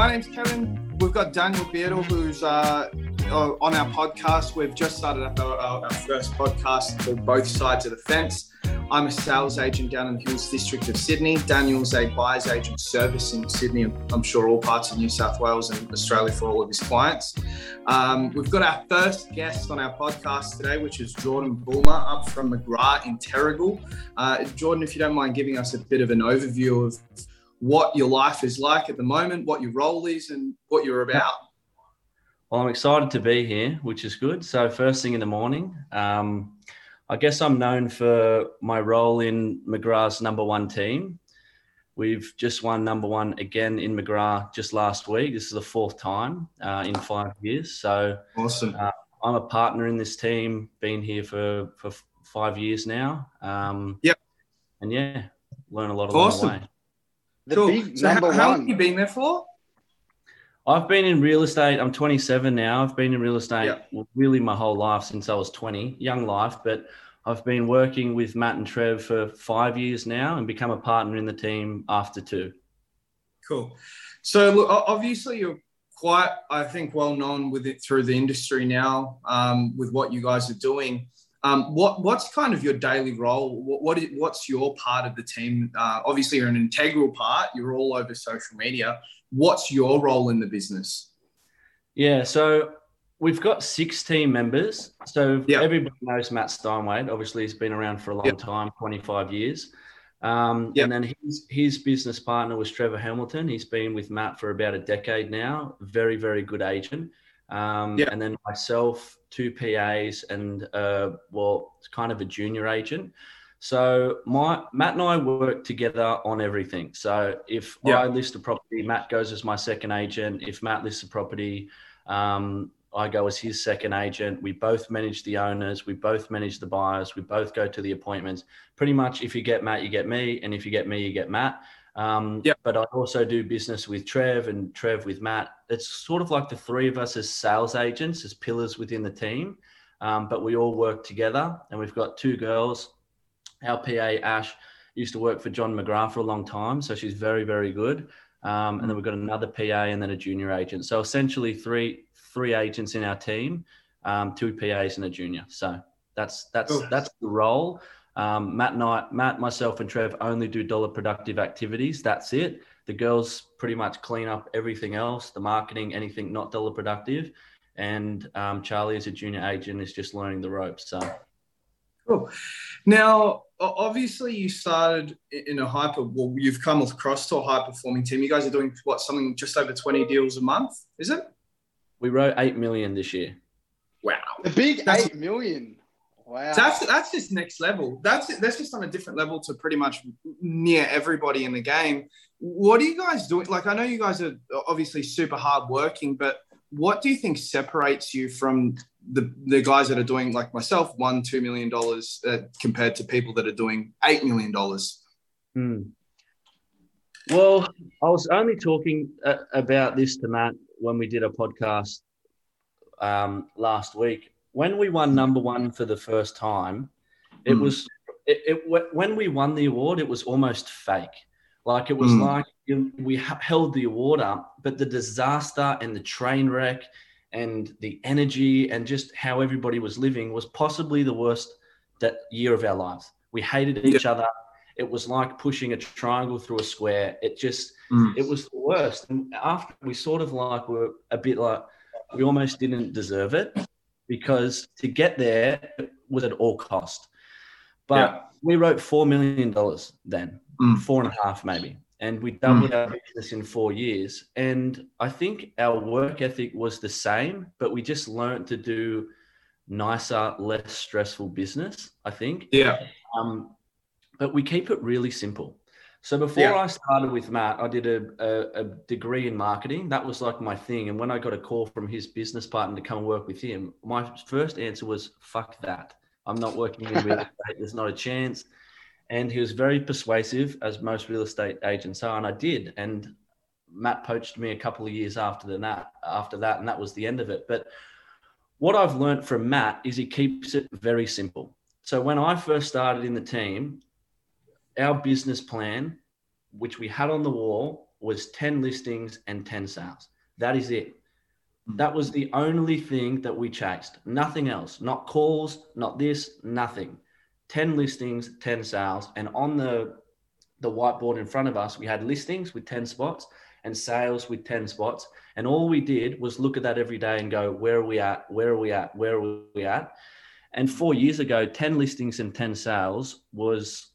my name's Kevin. We've got Daniel Beardle, who's uh, uh, on our podcast. We've just started up our, our, our first podcast called Both Sides of the Fence. I'm a sales agent down in the Hills District of Sydney. Daniel's a buyer's agent servicing Sydney, and I'm sure all parts of New South Wales and Australia for all of his clients. Um, we've got our first guest on our podcast today, which is Jordan Bulmer up from McGrath in Terrigal. Uh, Jordan, if you don't mind giving us a bit of an overview of what your life is like at the moment, what your role is, and what you're about. Well, I'm excited to be here, which is good. So, first thing in the morning, um, I guess I'm known for my role in McGrath's number one team. We've just won number one again in McGrath just last week. This is the fourth time uh, in five years. So, awesome. Uh, I'm a partner in this team, been here for, for five years now. Um, yep. And yeah, learn a lot along awesome. the way. The cool. big so number how, how long have you been there for? I've been in real estate. I'm 27 now. I've been in real estate yeah. well, really my whole life since I was 20, young life. But I've been working with Matt and Trev for five years now and become a partner in the team after two. Cool. So look, obviously you're quite, I think, well known with it through the industry now um, with what you guys are doing. Um, what what's kind of your daily role? What, what is, what's your part of the team? Uh, obviously, you're an integral part. You're all over social media. What's your role in the business? Yeah, so we've got six team members. So yep. everybody knows Matt Steinwall. Obviously, he's been around for a long yep. time, 25 years. Um, yep. And then his, his business partner was Trevor Hamilton. He's been with Matt for about a decade now. Very, very good agent. Um, yeah. And then myself, two PAs, and uh, well, it's kind of a junior agent. So my Matt and I work together on everything. So if yeah. I list a property, Matt goes as my second agent. If Matt lists a property, um, I go as his second agent. We both manage the owners. We both manage the buyers. We both go to the appointments. Pretty much, if you get Matt, you get me, and if you get me, you get Matt. Um, yep. But I also do business with Trev and Trev with Matt. It's sort of like the three of us as sales agents, as pillars within the team. Um, but we all work together, and we've got two girls. Our PA Ash used to work for John McGrath for a long time, so she's very, very good. Um, and then we've got another PA and then a junior agent. So essentially, three three agents in our team, um, two PAs and a junior. So that's that's cool. that's the role. Um, Matt and I, Matt, myself, and Trev only do dollar productive activities. That's it. The girls pretty much clean up everything else, the marketing, anything not dollar productive. And um, Charlie, as a junior agent, is just learning the ropes. So, cool. Now, obviously, you started in a hyper. Well, you've come across to a high performing team. You guys are doing what? Something just over twenty deals a month, is it? We wrote eight million this year. Wow, the big That's, eight million. Wow. So that's that's just next level. That's that's just on a different level to pretty much near everybody in the game. What are you guys doing? Like I know you guys are obviously super hard working, but what do you think separates you from the the guys that are doing like myself one two million dollars uh, compared to people that are doing eight million dollars? Hmm. Well, I was only talking uh, about this to Matt when we did a podcast um, last week when we won number one for the first time, it mm. was it, it, when we won the award, it was almost fake. Like it was mm. like we held the award up, but the disaster and the train wreck and the energy and just how everybody was living was possibly the worst that year of our lives. We hated each yeah. other. It was like pushing a triangle through a square. It just, mm. it was the worst. And after we sort of like were a bit like, we almost didn't deserve it because to get there was at all cost. But yeah. we wrote four million dollars then, mm. four and a half maybe, and we doubled mm. our business in four years. And I think our work ethic was the same, but we just learned to do nicer, less stressful business. I think. Yeah. Um, but we keep it really simple. So before yeah. I started with Matt, I did a, a, a, degree in marketing. That was like my thing. And when I got a call from his business partner to come and work with him, my first answer was, fuck that. I'm not working in real estate. There's not a chance. And he was very persuasive, as most real estate agents are. And I did. And Matt poached me a couple of years after that, after that, and that was the end of it. But what I've learned from Matt is he keeps it very simple. So when I first started in the team, our business plan, which we had on the wall, was 10 listings and 10 sales. That is it. Hmm. That was the only thing that we chased. Nothing else. Not calls, not this, nothing. 10 listings, 10 sales. And on the the whiteboard in front of us, we had listings with 10 spots and sales with 10 spots. And all we did was look at that every day and go, where are we at? Where are we at? Where are we at? And four years ago, 10 listings and 10 sales was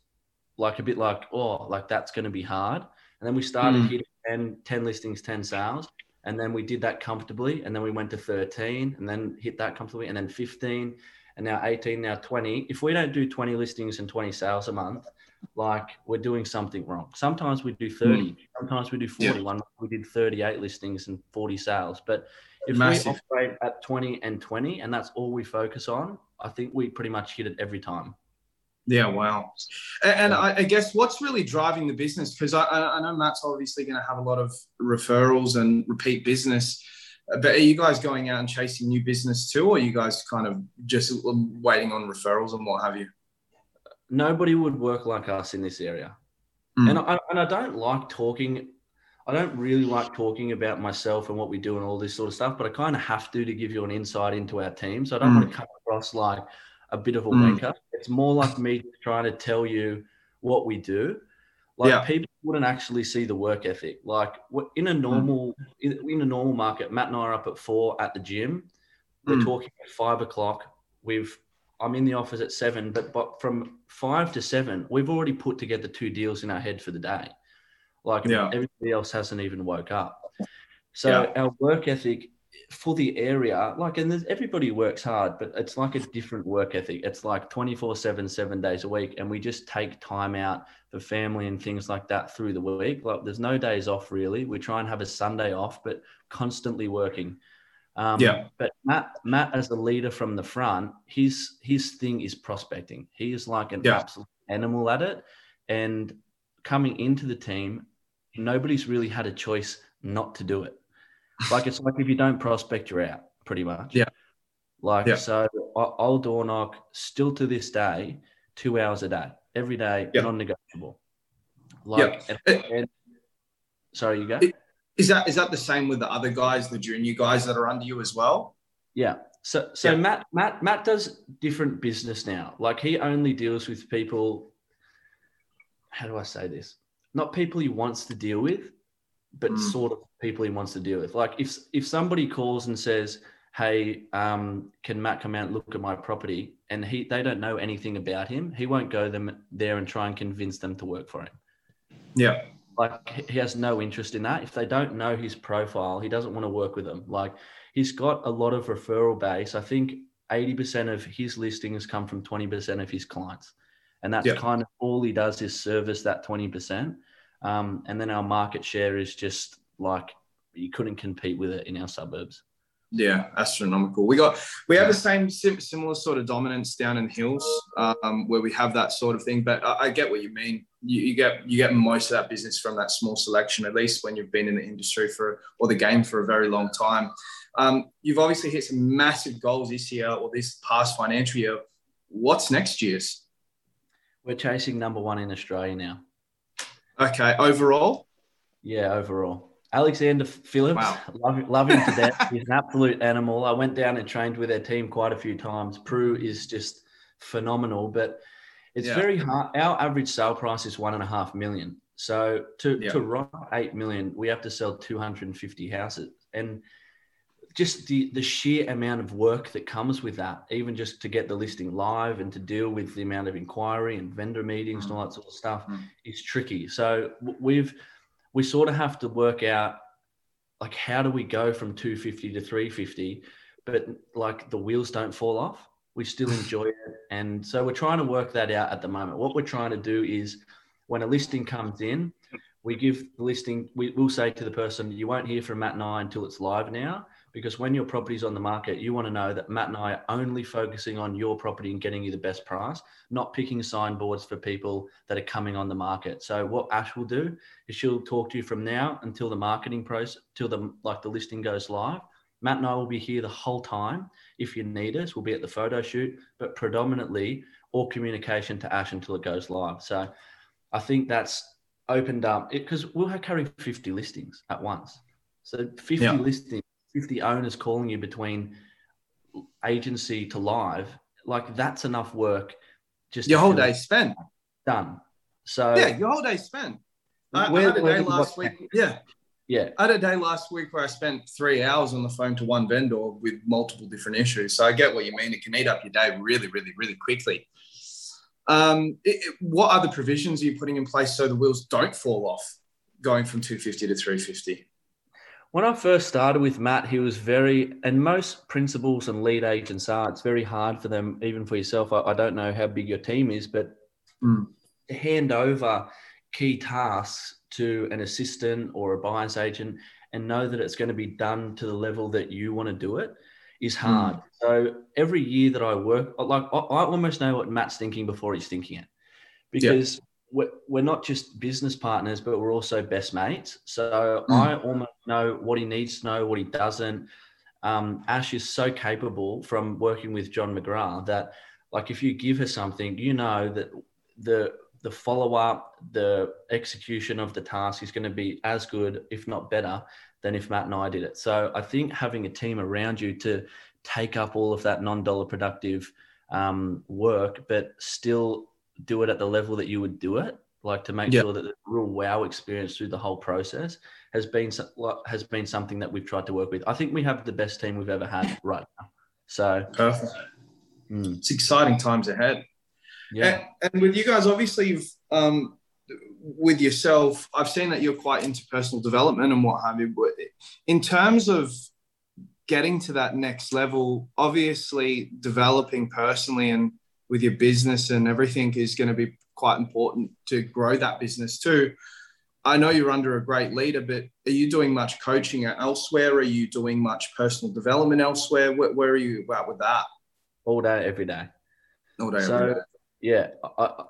like a bit like, oh, like that's going to be hard. And then we started mm. hitting 10, 10 listings, 10 sales. And then we did that comfortably. And then we went to 13 and then hit that comfortably. And then 15 and now 18, now 20. If we don't do 20 listings and 20 sales a month, like we're doing something wrong. Sometimes we do 30, mm. sometimes we do 40. Yeah. One we did 38 listings and 40 sales. But if Massive. we operate at 20 and 20 and that's all we focus on, I think we pretty much hit it every time. Yeah, wow. And, I, I, guess what's really driving the business, because I, I know Matt's obviously going to have a lot of referrals and repeat business, but are you guys going out and chasing new business too, or are you guys kind of just waiting on referrals and what have you? Nobody would work like us in this area. Mm. And, I, and I don't like talking, I don't really like talking about myself and what we do and all this sort of stuff, but I kind of have to to give you an insight into our team. So I don't mm. want to come across like, a bit of a mm. wanker. It's more like me trying to tell you what we do. Like yeah. people wouldn't actually see the work ethic. Like in a mm. normal mm. in a normal market, Matt and I are up at four at the gym. We're mm. talking at five o'clock. We've I'm in the office at seven, but but from five to seven, we've already put together two deals in our head for the day. Like yeah. everybody else hasn't even woke up. So yeah. our work ethic for the area, like, and everybody works hard, but it's like a different work ethic. It's like 24 7, seven days a week. And we just take time out for family and things like that through the week. Like, there's no days off really. We try and have a Sunday off, but constantly working. Um, yeah. But Matt, Matt, as a leader from the front, his his thing is prospecting. He is like an yeah. absolute animal at it. And coming into the team, nobody's really had a choice not to do it like it's like if you don't prospect, you're out, pretty much. Yeah. Like yeah. so, I'll door knock still to this day, two hours a day, every day, yeah. non-negotiable. Like, yeah. and, eh. and, sorry, you go. Is that is that the same with the other guys, the junior guys that are under you as well? Yeah. So so yeah. Matt Matt Matt does different business now. Like he only deals with people. How do I say this? Not people he wants to deal with, but mm. sort of people he wants to deal with. Like if if somebody calls and says, "Hey, um, can Matt come out and look at my property?" and he they don't know anything about him, he won't go them there and try and convince them to work for him. Yeah. Like he has no interest in that. If they don't know his profile, he doesn't want to work with them. Like he's got a lot of referral base. I think 80% of his listings come from 20% of his clients. And that's yeah. kind of all he does is service that 20%. Um, and then our market share is just like you couldn't compete with it in our suburbs. Yeah, astronomical. We got we have the same similar sort of dominance down in the hills um, where we have that sort of thing. But I, I get what you mean. You, you, get you get most of that business from that small selection, at least when you've been in the industry for or the game for a very long time. Um, you've obviously hit some massive goals this year or this past financial year. What's next year's? We're chasing number one in Australia now. Okay, overall. Yeah, overall. Alexander Phillips, wow. love, love him to death. He's an absolute animal. I went down and trained with their team quite a few times. Prue is just phenomenal, but it's yeah. very hard. Our average sale price is one and a half million. So to, yeah. to write eight million, we have to sell 250 houses. And just the, the sheer amount of work that comes with that, even just to get the listing live and to deal with the amount of inquiry and vendor meetings mm. and all that sort of stuff mm. is tricky. So we've we sort of have to work out like how do we go from 250 to 350 but like the wheels don't fall off we still enjoy it and so we're trying to work that out at the moment what we're trying to do is when a listing comes in we give the listing we, will say to the person you won't hear from matt and i until it's live now because when your property's on the market, you want to know that Matt and I are only focusing on your property and getting you the best price, not picking signboards for people that are coming on the market. So what Ash will do is she'll talk to you from now until the marketing process, till the like the listing goes live. Matt and I will be here the whole time. If you need us, we'll be at the photo shoot, but predominantly all communication to Ash until it goes live. So I think that's opened up because we'll have carry 50 listings at once. So 50 yeah. listings, 50 owners calling you between agency to live, like that's enough work. Just your whole day spent. Done. So yeah, your whole day spent. I, I had a day last week. Yeah. Yeah. I had a day last week where I spent three hours on the phone to one vendor with multiple different issues. So I get what you mean. It can eat up your day really, really, really quickly. Um, it, it, what other provisions are you putting in place so the wheels don't fall off going from 250 to 350? When I first started with Matt, he was very, and most principals and lead agents are, it's very hard for them, even for yourself. I, I don't know how big your team is, but mm. hand over key tasks to an assistant or a buyer's agent and know that it's going to be done to the level that you want to do it is hmm. hard. Mm. So every year that I work, like I, I, almost know what Matt's thinking before he's thinking it, because we're, we're not just business partners, but we're also best mates. So mm. I almost know what he needs to know, what he doesn't. Um, Ash is so capable from working with John McGrath that, like, if you give her something, you know that the the follow up, the execution of the task is going to be as good, if not better, than if Matt and I did it. So I think having a team around you to take up all of that non dollar productive um, work, but still do it at the level that you would do it, like to make sure that the real wow experience through the whole process has been has been something that we've tried to work with. I think we have the best team we've ever had right now. So perfect. Mm. It's exciting times ahead. Yeah. And, and with you guys, obviously, you've, um, with yourself, I've seen that you're quite into personal development and what have you. But in terms of getting to that next level, obviously, developing personally and with your business and everything is going to be quite important to grow that business too. I know you're under a great leader, but are you doing much coaching elsewhere? Are you doing much personal development elsewhere? Where, where are you at with that? All day, every day. All day, so, every day yeah, I,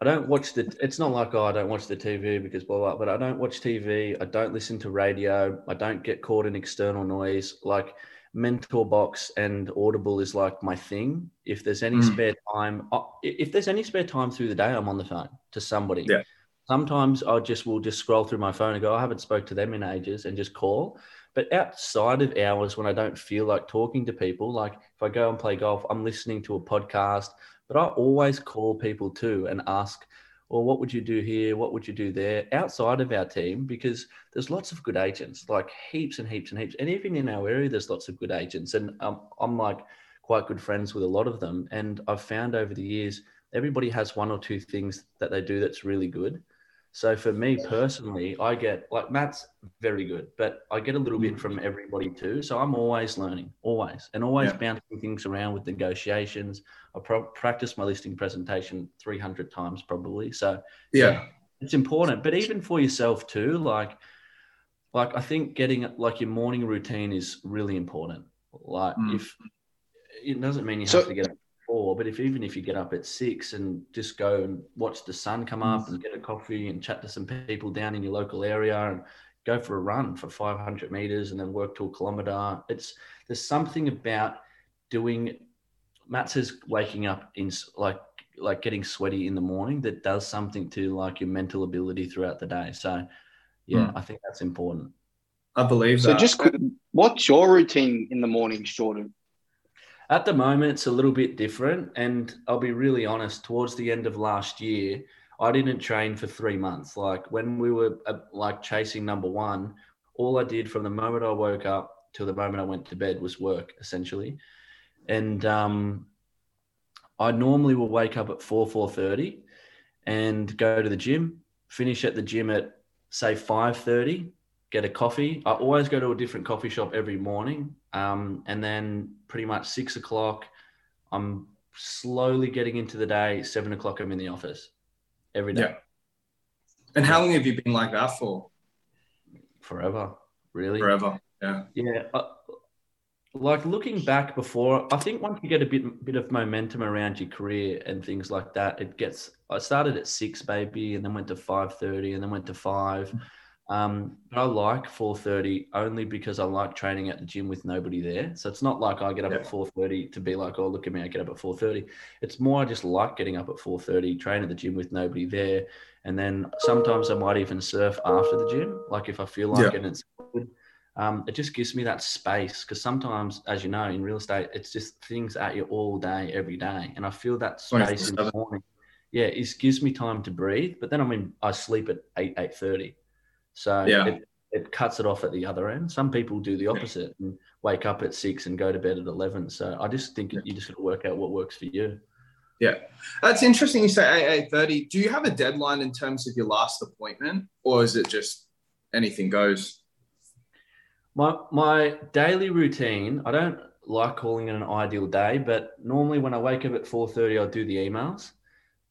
I don't watch the. It's not like oh, I don't watch the TV because blah blah. But I don't watch TV. I don't listen to radio. I don't get caught in external noise. Like Mentor Box and Audible is like my thing. If there's any mm. spare time, if there's any spare time through the day, I'm on the phone to somebody. Yeah. Sometimes I just will just scroll through my phone and go, I haven't spoke to them in ages, and just call. But outside of hours when I don't feel like talking to people, like if I go and play golf, I'm listening to a podcast. But I always call people too and ask, well, what would you do here? What would you do there outside of our team? Because there's lots of good agents, like heaps and heaps and heaps. And even in our area, there's lots of good agents. And um, I'm like quite good friends with a lot of them. And I've found over the years, everybody has one or two things that they do that's really good. So for me personally, I get like Matt's very good, but I get a little bit from everybody too. So I'm always learning, always, and always yeah. bouncing things around with negotiations. I pro- practice my listing presentation 300 times probably. So yeah. it's important. But even for yourself too, like, like I think getting like your morning routine is really important. Like mm. if it doesn't mean you have so, to get up four, but if even if you get up at six and just go and watch the sun come up and get a coffee and chat to some people down in your local area and go for a run for 500 meters and then work to a kilometer, it's there's something about doing. Matt says waking up in like like getting sweaty in the morning that does something to like your mental ability throughout the day. So yeah, mm. I think that's important. I believe so. That. Just what's your routine in the mornings, Jordan? At the moment, it's a little bit different. And I'll be really honest, towards the end of last year, I didn't train for three months. Like when we were uh, like chasing number one, all I did from the moment I woke up till the moment I went to bed was work essentially. And um, I normally will wake up at four, four thirty and go to the gym, finish at the gym at say five thirty, get a coffee. I always go to a different coffee shop every morning. Um, and then pretty much six o'clock, I'm slowly getting into the day. Seven o'clock, I'm in the office every day. Yeah. And how long have you been like that for? Forever, really. Forever. Yeah. Yeah. Uh, like looking back before, I think once you get a bit bit of momentum around your career and things like that, it gets. I started at six, baby, and then went to five thirty, and then went to five. Um, but I like 4:30 only because I like training at the gym with nobody there. So it's not like I get up yeah. at 4:30 to be like, oh, look at me, I get up at 4:30. It's more I just like getting up at 4:30, train at the gym with nobody there, And then sometimes I might even surf after the gym, like if I feel like yeah. it it's good. Um, it just gives me that space because sometimes, as you know, in real estate, it's just things at you all day, every day. And I feel that space in the morning. Yeah, it gives me time to breathe. But then I mean, I sleep at eight, eight thirty. So yeah. It, it cuts it off at the other end. Some people do the opposite and wake up at six and go to bed at 11. So I just think you just got to work out what works for you. Yeah, that's interesting. You say eight eight thirty. Do you have a deadline in terms of your last appointment, or is it just anything goes? My my daily routine. I don't like calling it an ideal day, but normally when I wake up at four thirty, I'll do the emails.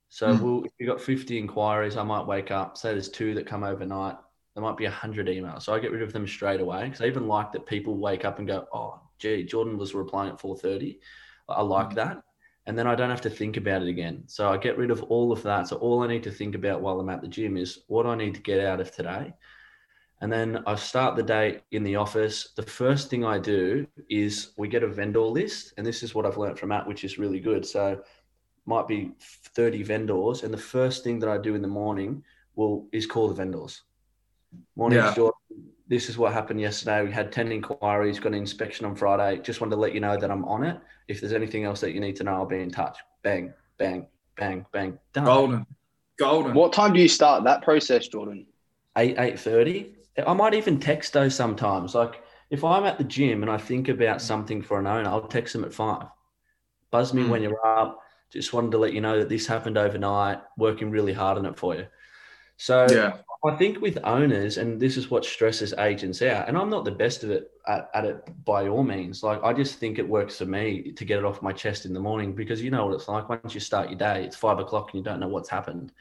So mm. we'll, if you've got fifty inquiries, I might wake up. Say there's two that come overnight there might be a hundred emails. So I get rid of them straight away because I even like that people wake up and go, "Oh, gee, Jordan was replying at 4:30." I like mm-hmm. that, and then I don't have to think about it again. So I get rid of all of that. So all I need to think about while I'm at the gym is what I need to get out of today, and then I start the day in the office. The first thing I do is we get a vendor list, and this is what I've learned from Matt, which is really good. So might be 30 vendors, and the first thing that I do in the morning will is call the vendors Morning, yeah. Jordan. This is what happened yesterday. We had 10 inquiries, got an inspection on Friday. Just wanted to let you know that I'm on it. If there's anything else that you need to know, I'll be in touch. Bang, bang, bang, bang. Done. Golden. Golden. What time do you start that process, Jordan? 8, 8.30. I might even text those sometimes. Like if I'm at the gym and I think about something for an owner, I'll text them at 5. Buzz me mm. when you're up. Just wanted to let you know that this happened overnight, working really hard on it for you. So yeah. I think with owners, and this is what stresses agents out, and I'm not the best of it at, at, it by all means. Like I just think it works for me to get it off my chest in the morning because you know what it's like. Once you start your day, it's five o'clock and you don't know what's happened.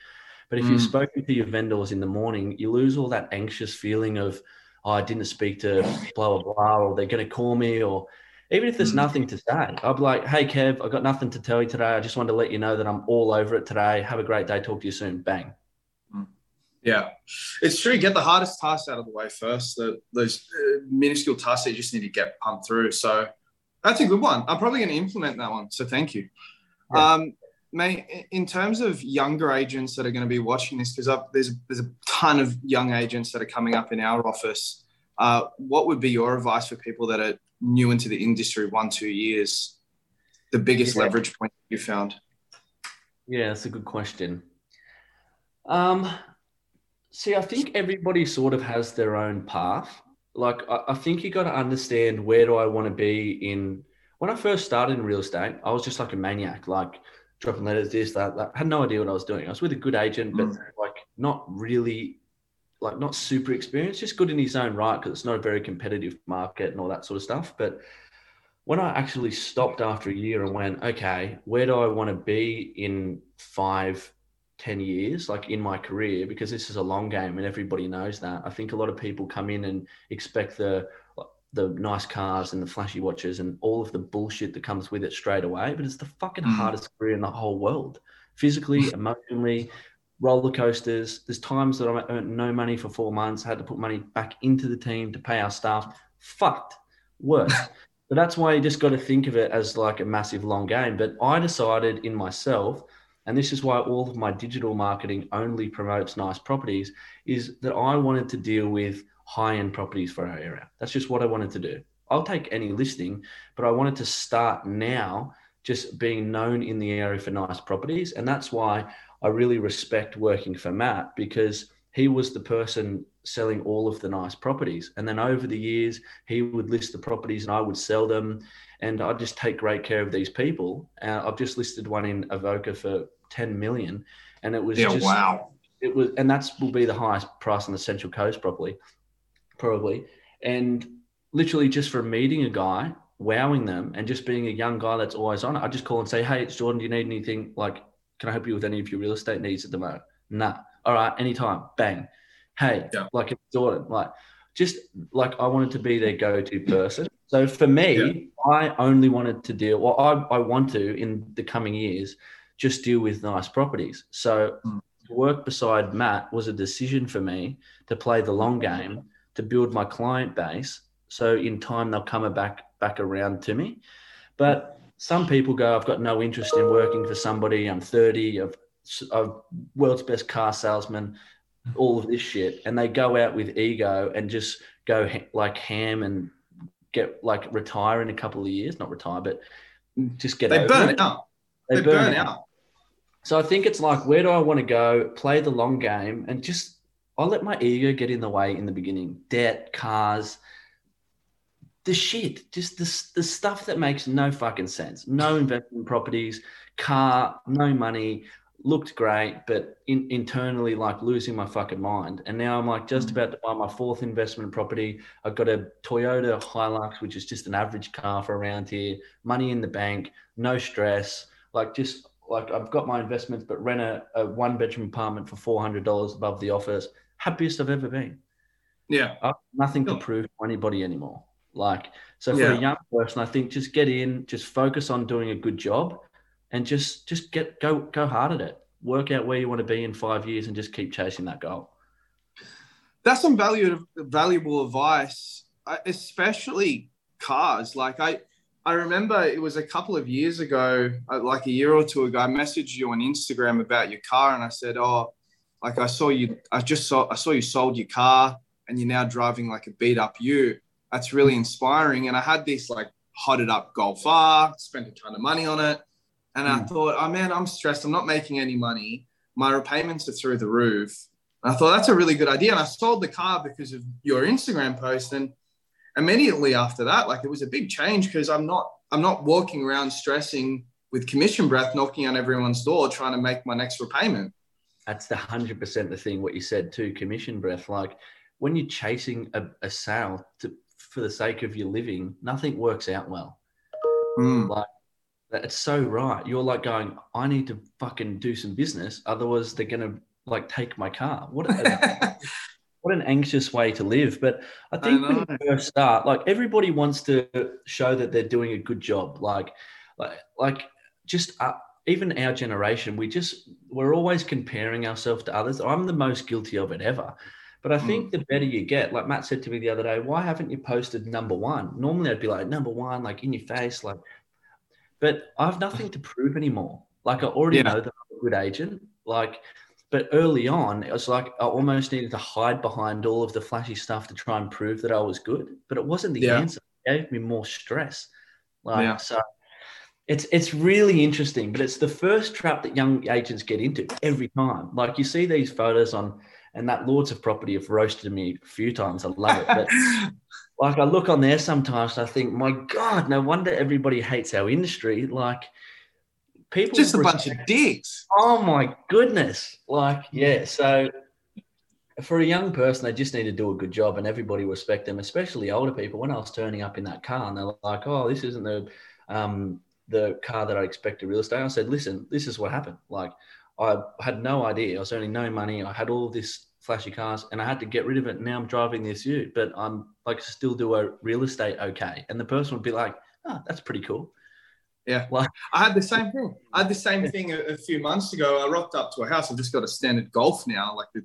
But if mm. you've spoken to your vendors in the morning, you lose all that anxious feeling of, oh, I didn't speak to blah blah blah, or they're going to call me, or even if there's mm. nothing to say, I'll be like, hey Kev, I've got nothing to tell you today. I just wanted to let you know that I'm all over it today. Have a great day. Talk to you soon. Bang. Yeah, it's true. Get the hardest tasks out of the way first. The, those uh, minuscule tasks that you just need to get pumped through. So that's a good one. I'm probably going to implement that one. So thank you. Yeah. Um, May, in terms of younger agents that are going to be watching this, because there's there's a ton of young agents that are coming up in our office. Uh, what would be your advice for people that are new into the industry, one two years? The biggest yeah. leverage point you found? Yeah, that's a good question. Um, See, I think everybody sort of has their own path. Like, I, I think you got to understand where do I want to be in. When I first started in real estate, I was just like a maniac, like dropping letters, this, that, that. I had no idea what I was doing. I was with a good agent, but mm. like not really, like not super experienced, just good in his own right because it's not a very competitive market and all that sort of stuff. But when I actually stopped after a year and went, okay, where do I want to be in five, 10 years, like in my career, because this is a long game and everybody knows that. I think a lot of people come in and expect the the nice cars and the flashy watches and all of the bullshit that comes with it straight away. But it's the fucking mm. hardest career in the whole world. Physically, emotionally, roller coasters. There's times that I earned no money for four months, had to put money back into the team to pay our staff. Fucked. Worse. but that's why you just got to think of it as like a massive long game. But I decided in myself and this is why all of my digital marketing only promotes nice properties, is that I wanted to deal with high end properties for our area. That's just what I wanted to do. I'll take any listing, but I wanted to start now just being known in the area for nice properties. And that's why I really respect working for Matt because he was the person selling all of the nice properties. And then over the years, he would list the properties and I would sell them. And I just take great care of these people. Uh, I've just listed one in Avoca for 10 million. And it was yeah, just, wow. It was, and that's will be the highest price on the Central Coast, probably, probably. And literally just for meeting a guy, wowing them, and just being a young guy that's always on it, I just call and say, Hey, it's Jordan. Do you need anything? Like, can I help you with any of your real estate needs at the moment? Nah. All right. Anytime. Bang. Hey, yeah. like it's Jordan. Like, just like I wanted to be their go-to person. So for me, yeah. I only wanted to deal, well, I, I want to in the coming years just deal with nice properties. So mm. work beside Matt was a decision for me to play the long game, to build my client base. So in time they'll come back back around to me. But some people go, I've got no interest in working for somebody. I'm 30. I've a world's best car salesman, all of this shit, and they go out with ego and just go ha- like ham and get like retire in a couple of years, not retire, but just get they burn it. out. They, they burn, burn out. out. So I think it's like, where do I want to go? Play the long game and just I'll let my ego get in the way in the beginning. Debt, cars, the shit, just the, the stuff that makes no fucking sense. No investment properties, car, no money, looked great, but in, internally, like losing my fucking mind. And now I'm like just mm. about to buy my fourth investment property. I've got a Toyota Hilux, which is just an average car for around here, money in the bank, no stress, like just like I've got my investments, but rent a, a one bedroom apartment for $400 above the office. Happiest I've ever been. Yeah. nothing to prove to anybody anymore. Like, so for yeah. a young person, I think just get in, just focus on doing a good job and just, just get, go, go hard at it. Work out where you want to be in five years and just keep chasing that goal. That's some valuable, valuable advice, especially cars. Like I, I remember it was a couple of years ago, uh, like a year or two ago, I messaged you on Instagram about your car and I said, Oh, like I saw you, I just saw, I saw you sold your car and you're now driving like a beat up ute. That's really inspiring. And I had this like hotted up Golf R, spent a ton of money on it. And I hmm. thought, oh man, I'm stressed. I'm not making any money. My repayments are through the roof. And I thought that's a really good idea. And I sold the car because of your Instagram post. And immediately after that, like it was a big change because I'm not I'm not walking around stressing with commission breath, knocking on everyone's door, trying to make my next repayment. That's the hundred percent the thing. What you said too, commission breath. Like when you're chasing a, a sale to, for the sake of your living, nothing works out well. Mm. Like it's so right. You're like going, I need to fucking do some business, otherwise they're gonna like take my car. What? what an anxious way to live. But I think I when you first start, like everybody wants to show that they're doing a good job. Like, like, like just uh, even our generation, we just we're always comparing ourselves to others. I'm the most guilty of it ever. But I think mm. the better you get, like Matt said to me the other day, why haven't you posted number one? Normally I'd be like number one, like in your face, like. But I have nothing to prove anymore. Like I already yeah. know that I'm a good agent. Like but early on, it was like I almost needed to hide behind all of the flashy stuff to try and prove that I was good. But it wasn't the yeah. answer. It gave me more stress. Like yeah. so it's it's really interesting, but it's the first trap that young agents get into every time. Like you see these photos on and that Lords of Property have roasted me a few times. I love it. But like I look on there sometimes I think, my God, no wonder everybody hates our industry. Like people just a bunch of dicks. Oh my goodness! Like, yeah. So for a young person, they just need to do a good job, and everybody respect them, especially older people. When I was turning up in that car, and they're like, "Oh, this isn't the um, the car that I expected real estate," I said, "Listen, this is what happened. Like, I had no idea. I was earning no money. I had all this." flashy cars and I had to get rid of it. Now I'm driving this ute, but I'm like still do a real estate okay. And the person would be like, oh, that's pretty cool. Yeah. Like I had the same thing. I had the same thing a, a, few months ago. I rocked up to a house. I've just got a standard golf now, like the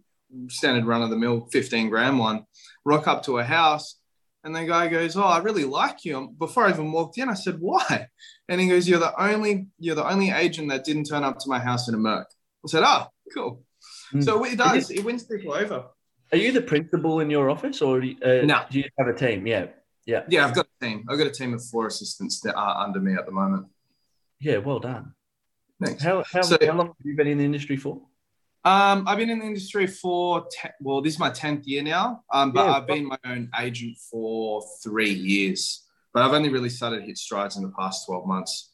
standard run of the mill 15 grand one. Rock up to a house and the guy goes, Oh, I really like you. Before I even walked in, I said, Why? And he goes, You're the only, you're the only agent that didn't turn up to my house in a Merc. I said, Oh, cool. Mm. So it does, it wins people over. Are you the principal in your office or uh, no. do you have a team? Yeah. Yeah. Yeah, I've got a team. I've got a team of four assistants that are under me at the moment. Yeah, well done. Thanks. How, how, so, how long have you been in the industry for? Um, I've been in the industry for ten, well, this is my tenth year now. Um, but yeah, I've been my own agent for three years. But I've only really started to hit strides in the past twelve months.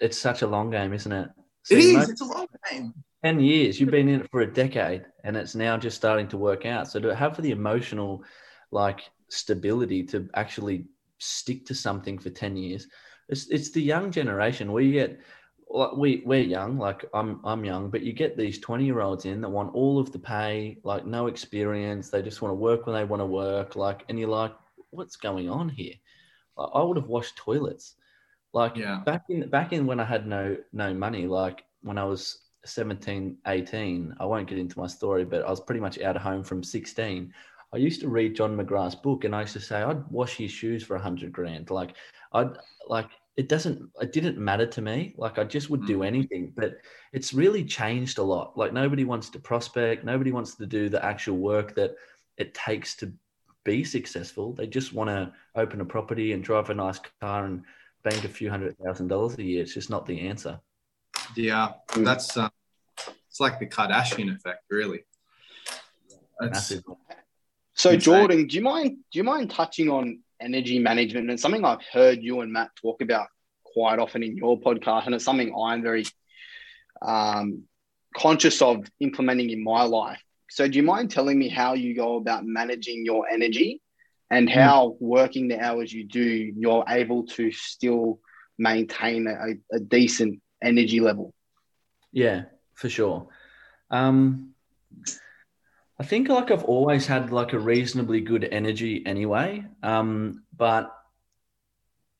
It's such a long game, isn't it? It is. It's a long game. Ten years. You've been in it for a decade, and it's now just starting to work out. So to have the emotional, like stability to actually stick to something for 10 years it's, it's the young generation we get we we're young like i'm i'm young but you get these 20 year olds in that want all of the pay like no experience they just want to work when they want to work like and you're like what's going on here i would have washed toilets like yeah. back in back in when i had no no money like when i was 17 18 i won't get into my story but i was pretty much out of home from 16 I used to read John McGrath's book and I used to say I'd wash his shoes for a hundred grand. Like I'd like it doesn't it didn't matter to me like i just would do mm. anything but it's really changed a lot like nobody wants to prospect nobody wants to do the actual work that it takes to be successful they just want to open a property and drive a nice car and bank a few hundred thousand dollars a year. It's just not the answer. Yeah that's uh, it's like the kardashian effect really. So jordan do you mind do you mind touching on energy management? And something I've heard you and Matt talk about quite often in your podcast, and it's something I'm very um, conscious of implementing in my life. So, do you mind telling me how you go about managing your energy and hmm. how working the hours you do, you're able to still maintain a, a decent energy level? Yeah, for sure. Um, I think like I've always had like a reasonably good energy anyway. Um, but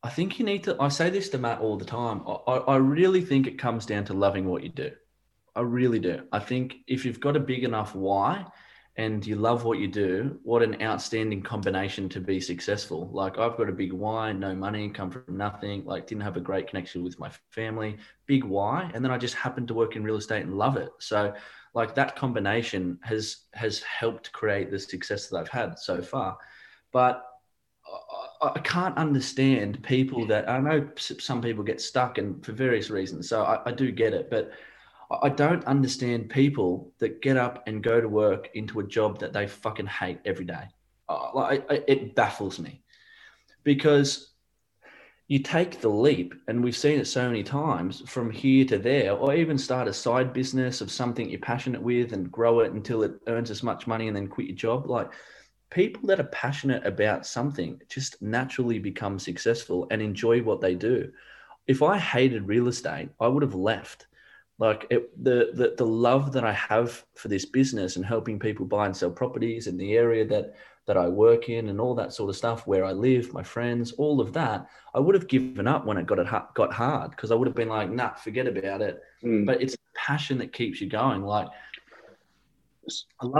I think you need to, I say this to Matt all the time. I, I really think it comes down to loving what you do. I really do. I think if you've got a big enough why and you love what you do, what an outstanding combination to be successful. Like I've got a big why, no money, come from nothing, like didn't have a great connection with my family, big why. And then I just happened to work in real estate and love it. So like that combination has has helped create the success that I've had so far. But I, can't understand people that I know some people get stuck and for various reasons. So I, I do get it, but I don't understand people that get up and go to work into a job that they fucking hate every day. Uh, like it baffles me because you take the leap, and we've seen it so many times from here to there, or even start a side business of something you're passionate with and grow it until it earns as much money and then quit your job. Like people that are passionate about something just naturally become successful and enjoy what they do. If I hated real estate, I would have left. Like it, the, the the love that I have for this business and helping people buy and sell properties in the area that that I work in and all that sort of stuff, where I live, my friends, all of that, I would have given up when it got it got hard because I would have been like, nah, forget about it. Mm. But it's passion that keeps you going. Like,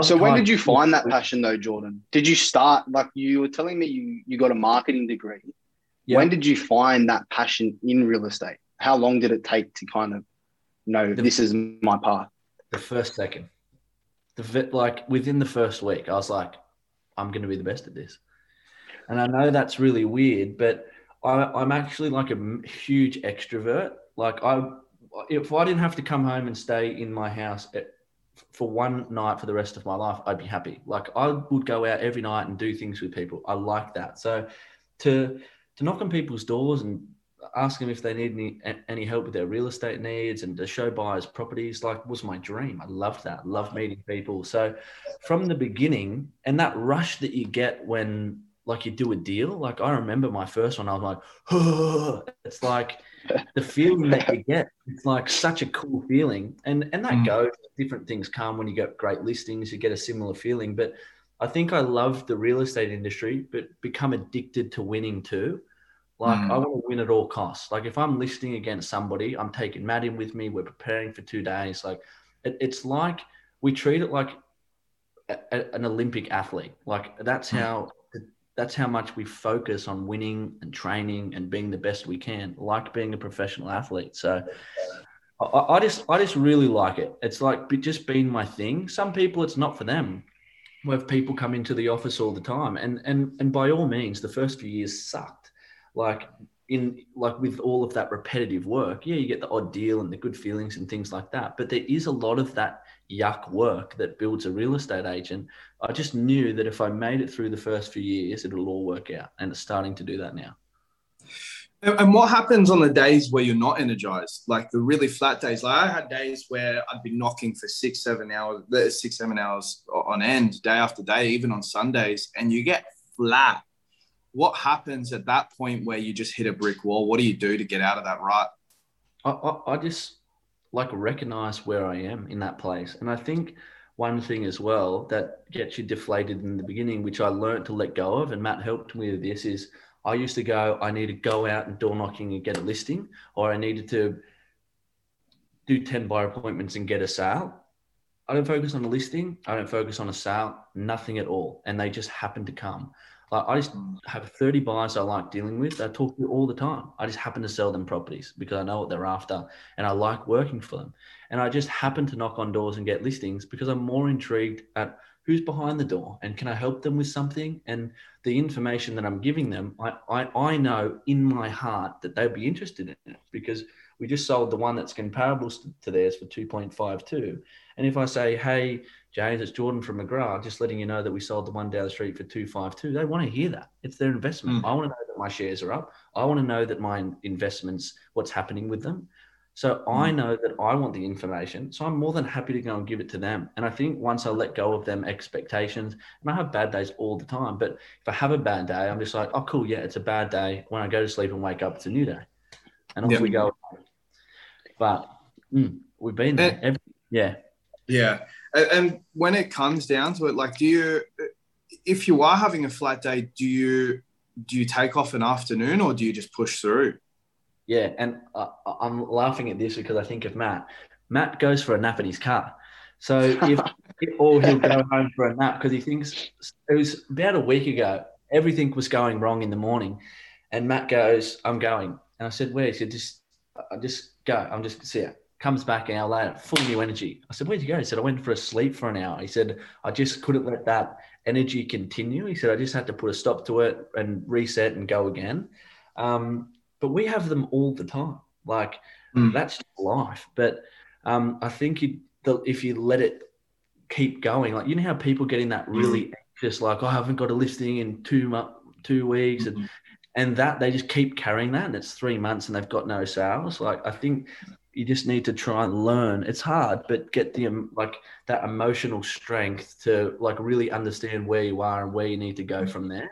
so when did you find that passion though, Jordan? Did you start like you were telling me you you got a marketing degree? When did you find that passion in real estate? How long did it take to kind of know the, this is my path? The first second, the like within the first week, I was like, I'm going to be the best at this. And I know that's really weird, but I, am actually like a huge extrovert. Like I, if I didn't have to come home and stay in my house eh, at, for one night for the rest of my life, I'd be happy. Like I would go out every night and do things with people. I like that. So to to knock on people's doors and ask them if they need any any help with their real estate needs and to show buyers properties like was my dream. I loved that. Loved meeting people. So from the beginning and that rush that you get when like you do a deal, like I remember my first one, I was like, oh, it's like the feeling that you get. It's like such a cool feeling. And and that mm. goes, different things come when you get great listings, you get a similar feeling. But I think I love the real estate industry, but become addicted to winning too. Like mm. I want to win at all costs. Like if I'm listing against somebody, I'm taking Matt in with me. We're preparing for two days. Like it, it's like we treat it like a, a, an Olympic athlete. Like that's mm. how that's how much we focus on winning and training and being the best we can, like being a professional athlete. So I, I just I just really like it. It's like just being my thing. Some people it's not for them. We have people come into the office all the time, and and and by all means, the first few years sucked like in like with all of that repetitive work yeah you get the odd deal and the good feelings and things like that. But there is a lot of that yuck work that builds a real estate agent. I just knew that if i made it through the first few years it'll all work out and it's starting to do that now. And what happens on the days where you're not energized? Like the really flat days. Like i had days where i'd be knocking for six seven hours six seven hours on end day after day even on sundays and you get flat what happens at that point where you just hit a brick wall? What do you do to get out of that rut? I, I, I just like recognize where I am in that place. And I think one thing as well that gets you deflated in the beginning, which I learned to let go of, and Matt helped me with this, is I used to go, I need to go out and door knocking and get a listing, or I needed to do 10 buyer appointments and get a sale. I don't focus on a listing. I don't focus on a sale, nothing at all. And they just happen to come. Like I just have 30 buyers I like dealing with. I talk to all the time. I just happen to sell them properties because I know what they're after and I like working for them. And I just happen to knock on doors and get listings because I'm more intrigued at who's behind the door and can I help them with something? And the information that I'm giving them, I, I, I know in my heart that they'll be interested in it because we just sold the one that's comparable to theirs for 2.52. And if I say, hey, James, it's Jordan from McGrath, just letting you know that we sold the one down the street for 252, they want to hear that. It's their investment. Mm. I want to know that my shares are up. I want to know that my investments, what's happening with them. So mm. I know that I want the information. So I'm more than happy to go and give it to them. And I think once I let go of them expectations, and I have bad days all the time, but if I have a bad day, I'm just like, oh, cool. Yeah, it's a bad day. When I go to sleep and wake up, it's a new day. And off we go. But mm, we've been there. Every, yeah. Yeah. And when it comes down to it, like, do you, if you are having a flat day, do you, do you take off an afternoon or do you just push through? Yeah. And uh, I'm laughing at this because I think of Matt. Matt goes for a nap in his car. So if, or he'll go home for a nap because he thinks it was about a week ago, everything was going wrong in the morning. And Matt goes, I'm going. And I said, where? He said, just, I just go. I'm just see it. Comes back an hour later, full new energy. I said, Where'd you go? He said, I went for a sleep for an hour. He said, I just couldn't let that energy continue. He said, I just had to put a stop to it and reset and go again. Um, but we have them all the time. Like mm. that's life. But um, I think you, the, if you let it keep going, like you know how people get in that really mm. anxious, like oh, I haven't got a listing in two months, two weeks, mm-hmm. and and that they just keep carrying that and it's three months and they've got no sales like i think you just need to try and learn it's hard but get the um, like that emotional strength to like really understand where you are and where you need to go from there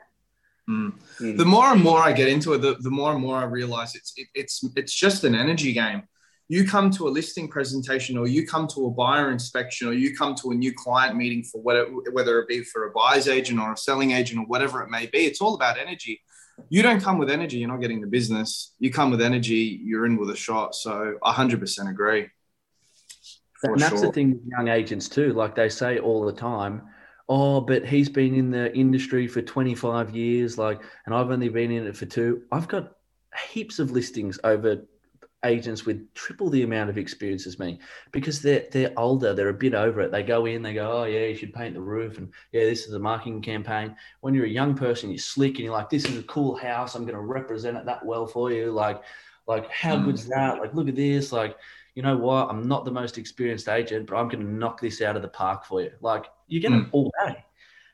mm. Mm. the more and more i get into it the, the more and more i realize it's it, it's it's just an energy game you come to a listing presentation or you come to a buyer inspection or you come to a new client meeting for whatever, whether it be for a buyer's agent or a selling agent or whatever it may be it's all about energy you don't come with energy, you're not getting the business. You come with energy, you're in with a shot. So 100% agree. And that's sure. the thing with young agents too. Like they say all the time, oh, but he's been in the industry for 25 years, like, and I've only been in it for two. I've got heaps of listings over agents with triple the amount of experience as me because they're they're older, they're a bit over it. They go in, they go, oh yeah, you should paint the roof, and yeah, this is a marketing campaign. When you're a young person, you're slick, and you're like, this is a cool house. I'm going to represent it that well for you. Like, like how mm. good's that? Like, look at this. Like, you know what? I'm not the most experienced agent, but I'm going to knock this out of the park for you. Like, you get mm. it all day.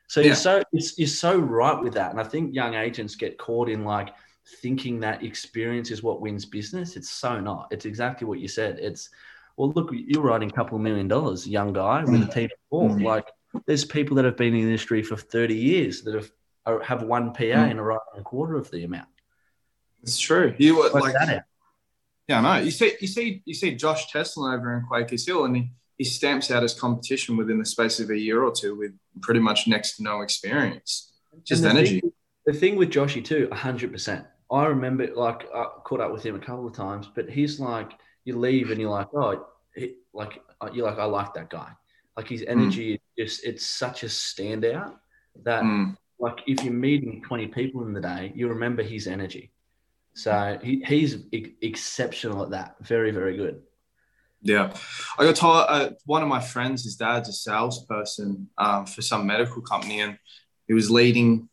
So yeah. you're so you're so right with that, and I think young agents get caught in like thinking that experience is what wins business. It's so not. It's exactly what you said. It's well, look, you're writing a couple of million dollars, young guy with a team of 4 mm-hmm. Like there's people that have been in the industry for 30 years that have have one PA mm. and are writing a quarter of the amount. It's true. You were like yeah, I know. You see, you see, you see Josh Tesla over in Quakers Hill, and he, he stamps out his competition within the space of a year or two with pretty much next to no experience, just the energy. Thing, the thing with Joshy too, hundred percent. I remember like I caught up with him a couple of times, but he's like, you leave and you're like, oh, he, like uh, you're like, I like that guy. Like his energy mm. is just, it's such a standout that mm. like if you're meeting 20 people in the day, you remember his energy. So he, he's exceptional at that. Very, very good. Yeah, I got told uh, one of my friends, his dad's a salesperson um, for some medical company, and he was leading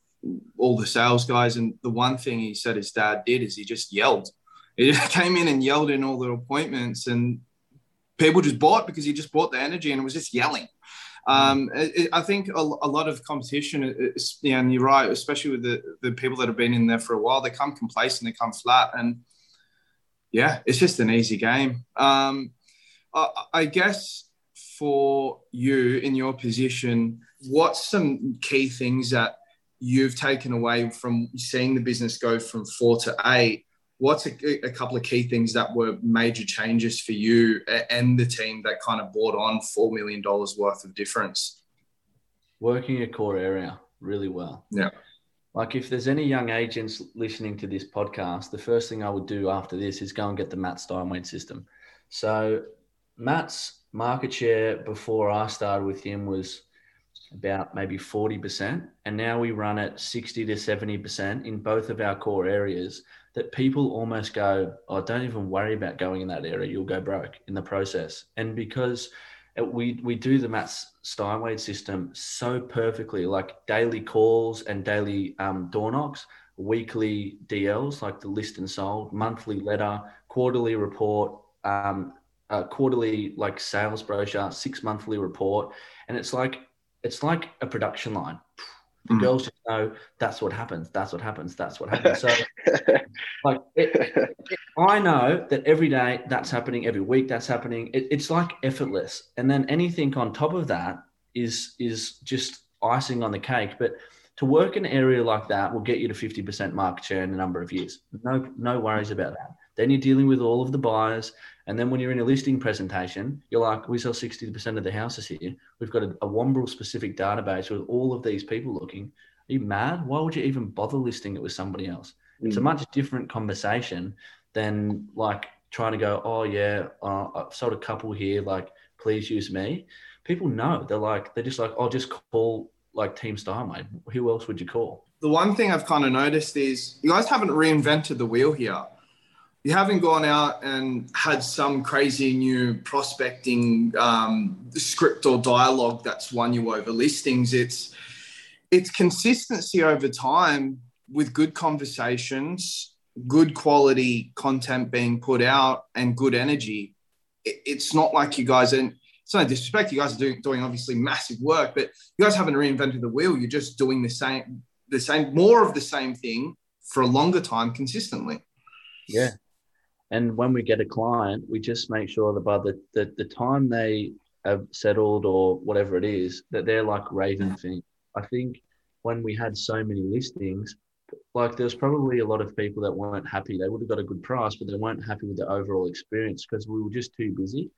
all the sales guys. And the one thing he said his dad did is he just yelled. He just came in and yelled in all the appointments, and people just bought because he just bought the energy and it was just yelling. Um, it, I think a, a, lot of competition, is, yeah, and you're right, especially with the, the people that have been in there for a while, they come complacent, they come flat, and yeah, it's just an easy game. Um, I, I guess for you in your position, what's some key things that you've taken away from seeing the business go from four to eight what's a, a, couple of key things that were major changes for you and the team that kind of brought on $4 million worth of difference? Working a core area really well. Yeah. Like if there's any young agents listening to this podcast the first thing i would do after this is go and get the matt Steinwall system. So matt's market share before i started with him was about maybe 40%. And now we run at 60 to 70% in both of our core areas that people almost go, oh, don't even worry about going in that area. You'll go broke in the process. And because we, we do the Matt Steinwall system so perfectly, like daily calls and daily um, door knocks, weekly DLs, like the list and sold, monthly letter, quarterly report, um, quarterly like sales brochure, six monthly report. And it's like, it's like a production line. The mm. girls just know that's what happens. That's what happens. That's what happens. So, like, it, it, I know that every day that's happening. Every week that's happening. It, it's like effortless. And then anything on top of that is is just icing on the cake. But to work an area like that will get you to fifty percent market share in a number of years. No no worries about that. Then you're dealing with all of the buyers. And then when you're in a listing presentation, you're like, we sell 60% of the houses here. We've got a, a Wombrel specific database with all of these people looking. Are you mad? Why would you even bother listing it with somebody else? Mm. It's a mm. much different conversation than like trying to go, oh, yeah, uh, I've sold a couple here. Like, please use me. People know. They're like, they're just like, I'll just call like Team Steinwall. Who else would you call? The one thing I've kind of noticed is you guys haven't reinvented the wheel here you haven't gone out and had some crazy new prospecting um, script or dialogue that's won you over listings. It's it's consistency over time with good conversations, good quality content being put out, and good energy. It, it's not like you guys and it's no disrespect. You guys are doing, doing obviously massive work, but you guys haven't reinvented the wheel. You're just doing the same, the same, more of the same thing for a longer time consistently. Yeah, and when we get a client, we just make sure that by the, the, the time they have settled or whatever it is, that they're like raving things. I think when we had so many listings, like there's probably a lot of people that weren't happy. They would have got a good price, but they weren't happy with the overall experience because we were just too busy.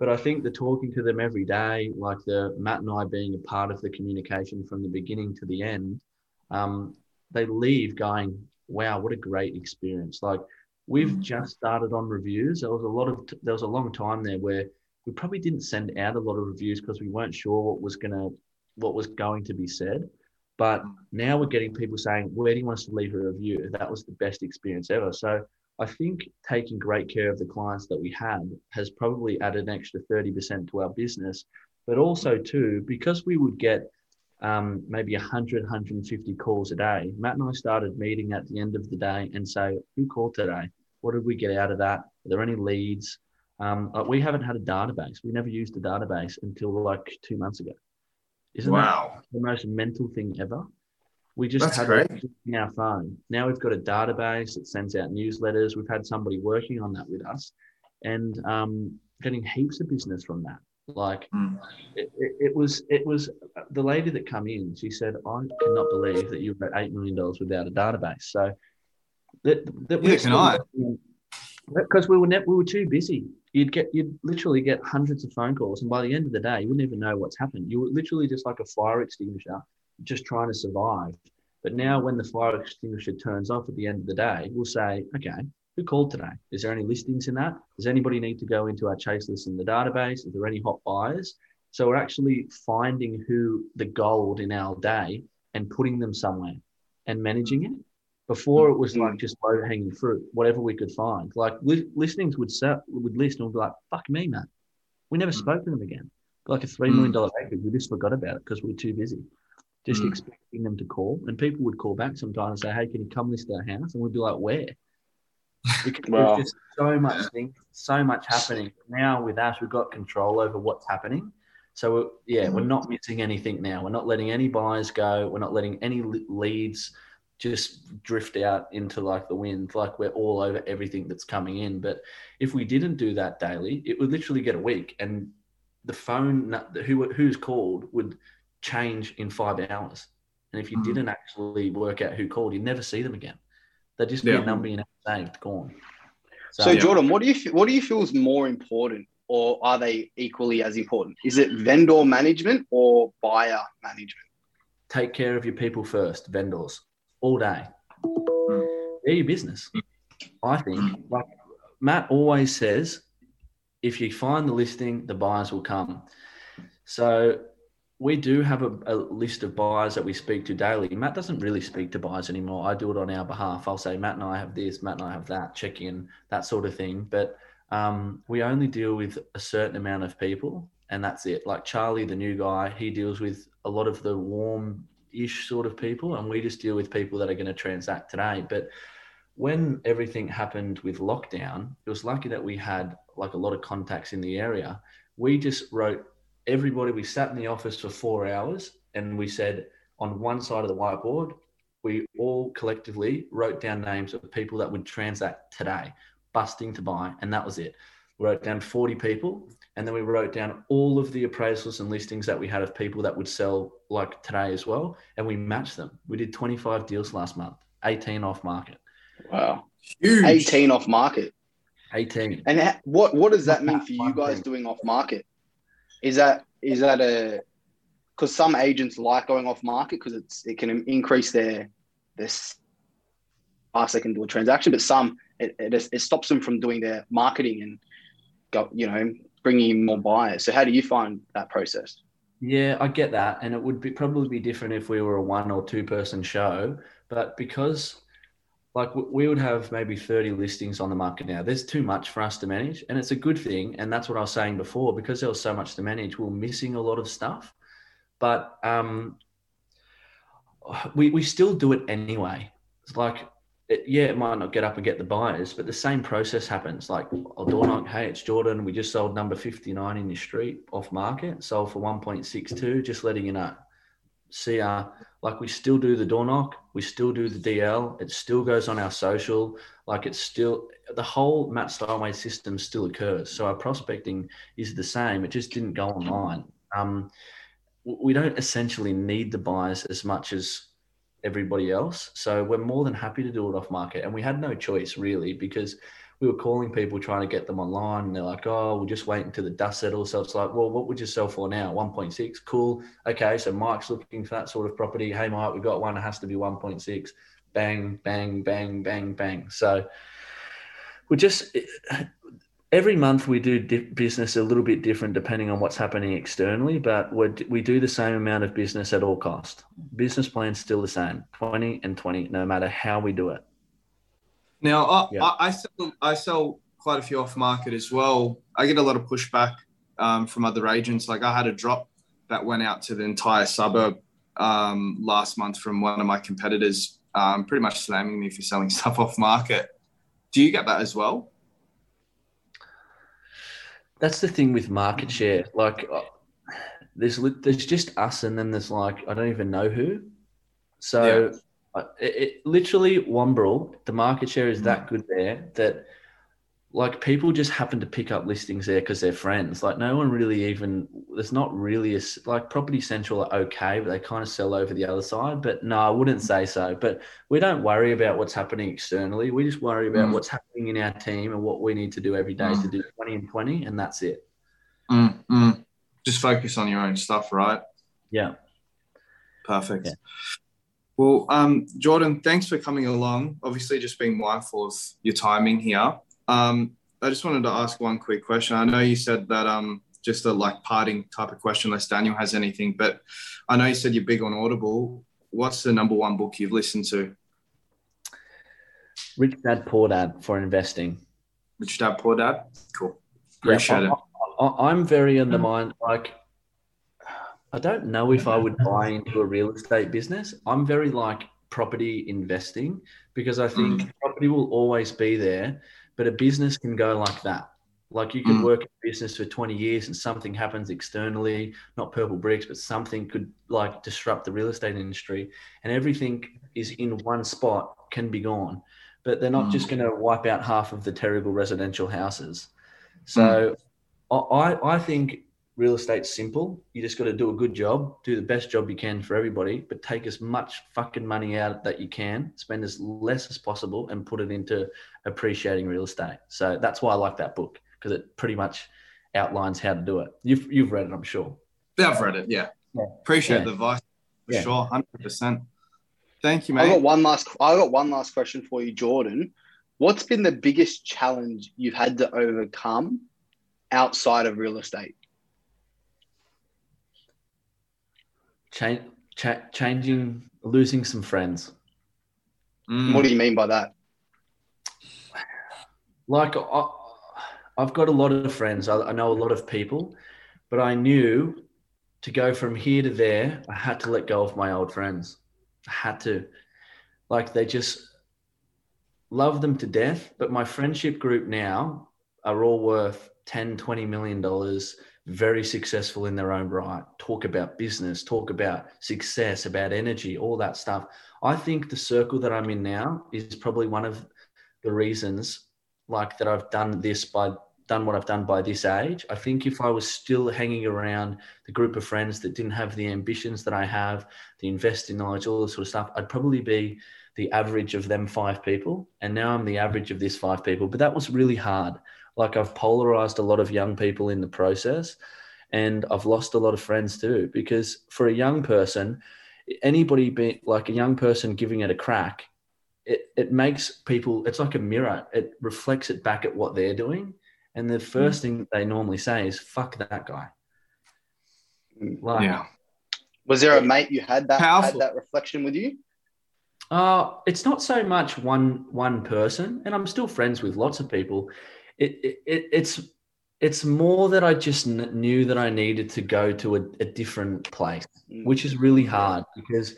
But I think the talking to them every day, like the Matt and I being a part of the communication from the beginning to the end, um, they leave going, wow, what a great experience. Like We've mm. just started on reviews. There was a lot of there was a long time there where we probably didn't send out a lot of reviews because we weren't sure what was gonna what was going to be said. But mm. now we're getting people saying, "Where do you want us to leave a review?" That was the best experience ever. So I think taking great care of the clients that we had has probably added an extra thirty percent to our business. But also too, because we would get um, maybe 100, 150 calls a day. Matt and I started meeting at the end of the day and say, who called today? What did we get out of that? Are there any leads? Um, we haven't had a database. We never used a database until like two months ago. Isn't wow. that the most mental thing ever? We just That's had great. it in our phone. Now we've got a database that sends out newsletters. We've had somebody working on that with us and um, getting heaps of business from that. Like mm. it, it, it, was, it was the lady that come in. She said, "I cannot believe that you've got eight million dollars without a database." So that, that yeah, can I? Because we were we were too busy. You'd get you'd literally get hundreds of phone calls, and by the end of the day, you wouldn't even know what's happened. You were literally just like a fire extinguisher, just trying to survive. But now, when the fire extinguisher turns off at the end of the day, we'll say, okay, who called today? Is there any listings in that? Does anybody need to go into our chase list in the database? Is there any hot buyers? So we're actually finding who the gold in our day and putting them somewhere and managing it. Before it was like mm. just low hanging fruit, whatever we could find. Like li- listings would set, would list and would be like, "Fuck me, man." We never mm. spoke to them again. Like a three million mm. dollar package, we just forgot about it because we were too busy, just mm. expecting them to call. And people would call back sometimes and say, "Hey, can you come list our house?" And we'd be like, "Where?" Because well, there's just so much thing, so much happening now. With us, we've got control over what's happening. So yeah, we're not missing anything now. We're not letting any buyers go. We're not letting any leads just drift out into like the wind, like we're all over everything that's coming in. But if we didn't do that daily, it would literally get a week, and the phone who who's called would change in five hours. And if you mm-hmm. didn't actually work out who called, you'd never see them again. They'd just be yeah. a number you never saved, gone. So, so yeah. Jordan, what do you what do you feel is more important, or are they equally as important? Is it vendor management or buyer management? Take care of your people first, vendors all day. They're your business. I think. Like Matt always says, if you find the listing, the buyers will come. So we do have a, a, list of buyers that we speak to daily. Matt doesn't really speak to buyers anymore. I do it on our behalf. I'll say, Matt and I have this, Matt and I have that, check in, that sort of thing. But um, we only deal with a certain amount of people, and that's it. Like Charlie, the new guy, he deals with a lot of the warm ish sort of people, and we just deal with people that are going to transact today. But when everything happened with lockdown, it was lucky that we had like a lot of contacts in the area. We just wrote everybody, we sat in the office for four hours and we said on one side of the whiteboard, we all collectively wrote down names of people that would transact today, busting to buy, and that was it. We wrote down 40 people, and then we wrote down all of the appraisals and listings that we had of people that would sell like today as well, and we matched them. We did 25 deals last month, 18 off market. Wow, huge! 18 off market. 18. And what what does that mean for you guys doing off market? Is that is that a because some agents like going off market because it's it can increase their this fast they can do a transaction, but some it, it, it stops them from doing their marketing and go you know bringing in more buyers. So how do you find that process? Yeah, I get that, and it would be probably be different if we were a one or two person show, but because like we would have maybe 30 listings on the market now. There's too much for us to manage, and it's a good thing. And that's what I was saying before because there was so much to manage, we are missing a lot of stuff. But um, we, we still do it anyway. It's like, it, yeah, it might not get up and get the buyers, but the same process happens. Like, I'll door knock, hey, it's Jordan. We just sold number 59 in your street off market, sold for 1.62, just letting you know. See, uh, like we still do the door knock, we still do the DL, it still goes on our social, like it's still the whole Matt Steinwall system still occurs. So our prospecting is the same. It just didn't go online. Um, we don't essentially need the buyers as much as everybody else. So we're more than happy to do it off market. And we had no choice really because we were calling people trying to get them online and they're like, oh, we'll just wait until the dust settles. So it's like, well, what would you sell for now? 1.6. Cool. Okay. So Mike's looking for that sort of property. Hey, Mike, we've got one. It has to be 1.6. Bang, bang, bang, bang, bang. So we're just, every month we do business a little bit different depending on what's happening externally, but we we do the same amount of business at all cost. Business plan's still the same, 20 and 20, no matter how we do it. Now, I, yeah. I, I, sell, I sell quite a few off market as well. I get a lot of pushback um, from other agents. Like I had a drop that went out to the entire suburb um, last month from one of my competitors, um, pretty much slamming me for selling stuff off market. Do you get that as well? That's the thing with market share. Like, uh, there's there's just us, and then there's like I don't even know who. So yeah. It, it, literally Wombrel, the market share is that mm. good there that like people just happen to pick up listings there because they're friends. Like no one really even there's not really a like Property Central are okay, but they kind of sell over the other side. But no, I wouldn't say so. But we don't worry about what's happening externally. We just worry about mm. what's happening in our team and what we need to do every day mm. to do 20 and 20, and that's it. Mm, mm. Just focus on your own stuff, right? Yeah. Perfect. Yeah. Well, um, Jordan, thanks for coming along. Obviously, just being mindful of your timing here. Um, I just wanted to ask one quick question. I know you said that um, just a like parting type of question, unless Daniel has anything, but I know you said you're big on Audible. What's the number one book you've listened to? Rich Dad Poor Dad for investing. Rich Dad Poor Dad. Cool. Appreciate yeah, I, it. I'm very in the mind like I don't know if I would buy into a real estate business. I'm very like property investing because I think mm. property will always be there, but a business can go like that. Like you can mm. work in business for 20 years and something happens externally, not purple bricks, but something could like disrupt the real estate industry and everything is in one spot can be gone. But they're not mm. just going to wipe out half of the terrible residential houses. So mm. I, I think real estate's simple. You just got to do a good job, do the best job you can for everybody, but take as much fucking money out that you can, spend as less as possible, and put it into appreciating real estate. So that's why I like that book because it pretty much outlines how to do it. You've you've read it, I'm sure. Yeah, I've read it. Yeah, yeah. appreciate yeah. the advice for yeah. sure, hundred percent. Thank you, mate. I got one last. I got one last question for you, Jordan. What's been the biggest challenge you've had to overcome outside of real estate? Change, cha- changing, losing some friends. Mm. What do you mean by that? Like, I, have got a lot of friends. I, I know a lot of people, but I knew to go from here to there, I had to let go of my old friends. I had to. Like, they just love them to death. But my friendship group now are all worth 10, 20 million dollars, very successful in their own right, talk about business, talk about success, about energy, all that stuff. I think the circle that I'm in now is probably one of the reasons like that I've done this by done what I've done by this age. I think if I was still hanging around the group of friends that didn't have the ambitions that I have, the investing knowledge, all this sort of stuff, I'd probably be the average of them five people. And now I'm the average of this five people. But that was really hard. Like I've polarized a lot of young people in the process and I've lost a lot of friends too. Because for a young person, anybody be like a young person giving it a crack, it, it makes people, it's like a mirror. It reflects it back at what they're doing. And the first mm. thing they normally say is, fuck that guy. Like, yeah. Was there a mate you had that Powerful. had that reflection with you? Uh, it's not so much one one person, and I'm still friends with lots of people it, it, it's it's more that I just knew that I needed to go to a, a different place, mm. which is really hard because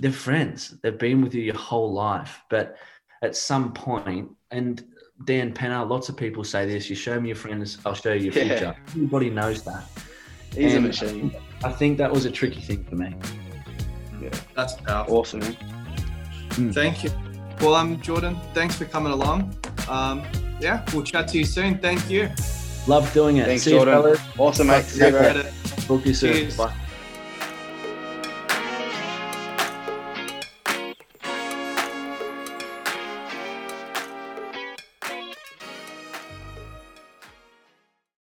they're friends. They've been with you your whole life, but at some point, and Dan Pena, lots of people say this: "You show me your friends, I'll show you your future." Everybody knows that. He's and a machine. I think that was a tricky thing for me. Yeah, that's powerful. Awesome, man. Mm. Thank you. Well, I'm um, Jordan. Thanks for coming along. Um, yeah, we'll chat to you soon. Thank you. Love doing it. Thanks, See Jordan. You, awesome, mate. See you, Talk to you soon. Bye.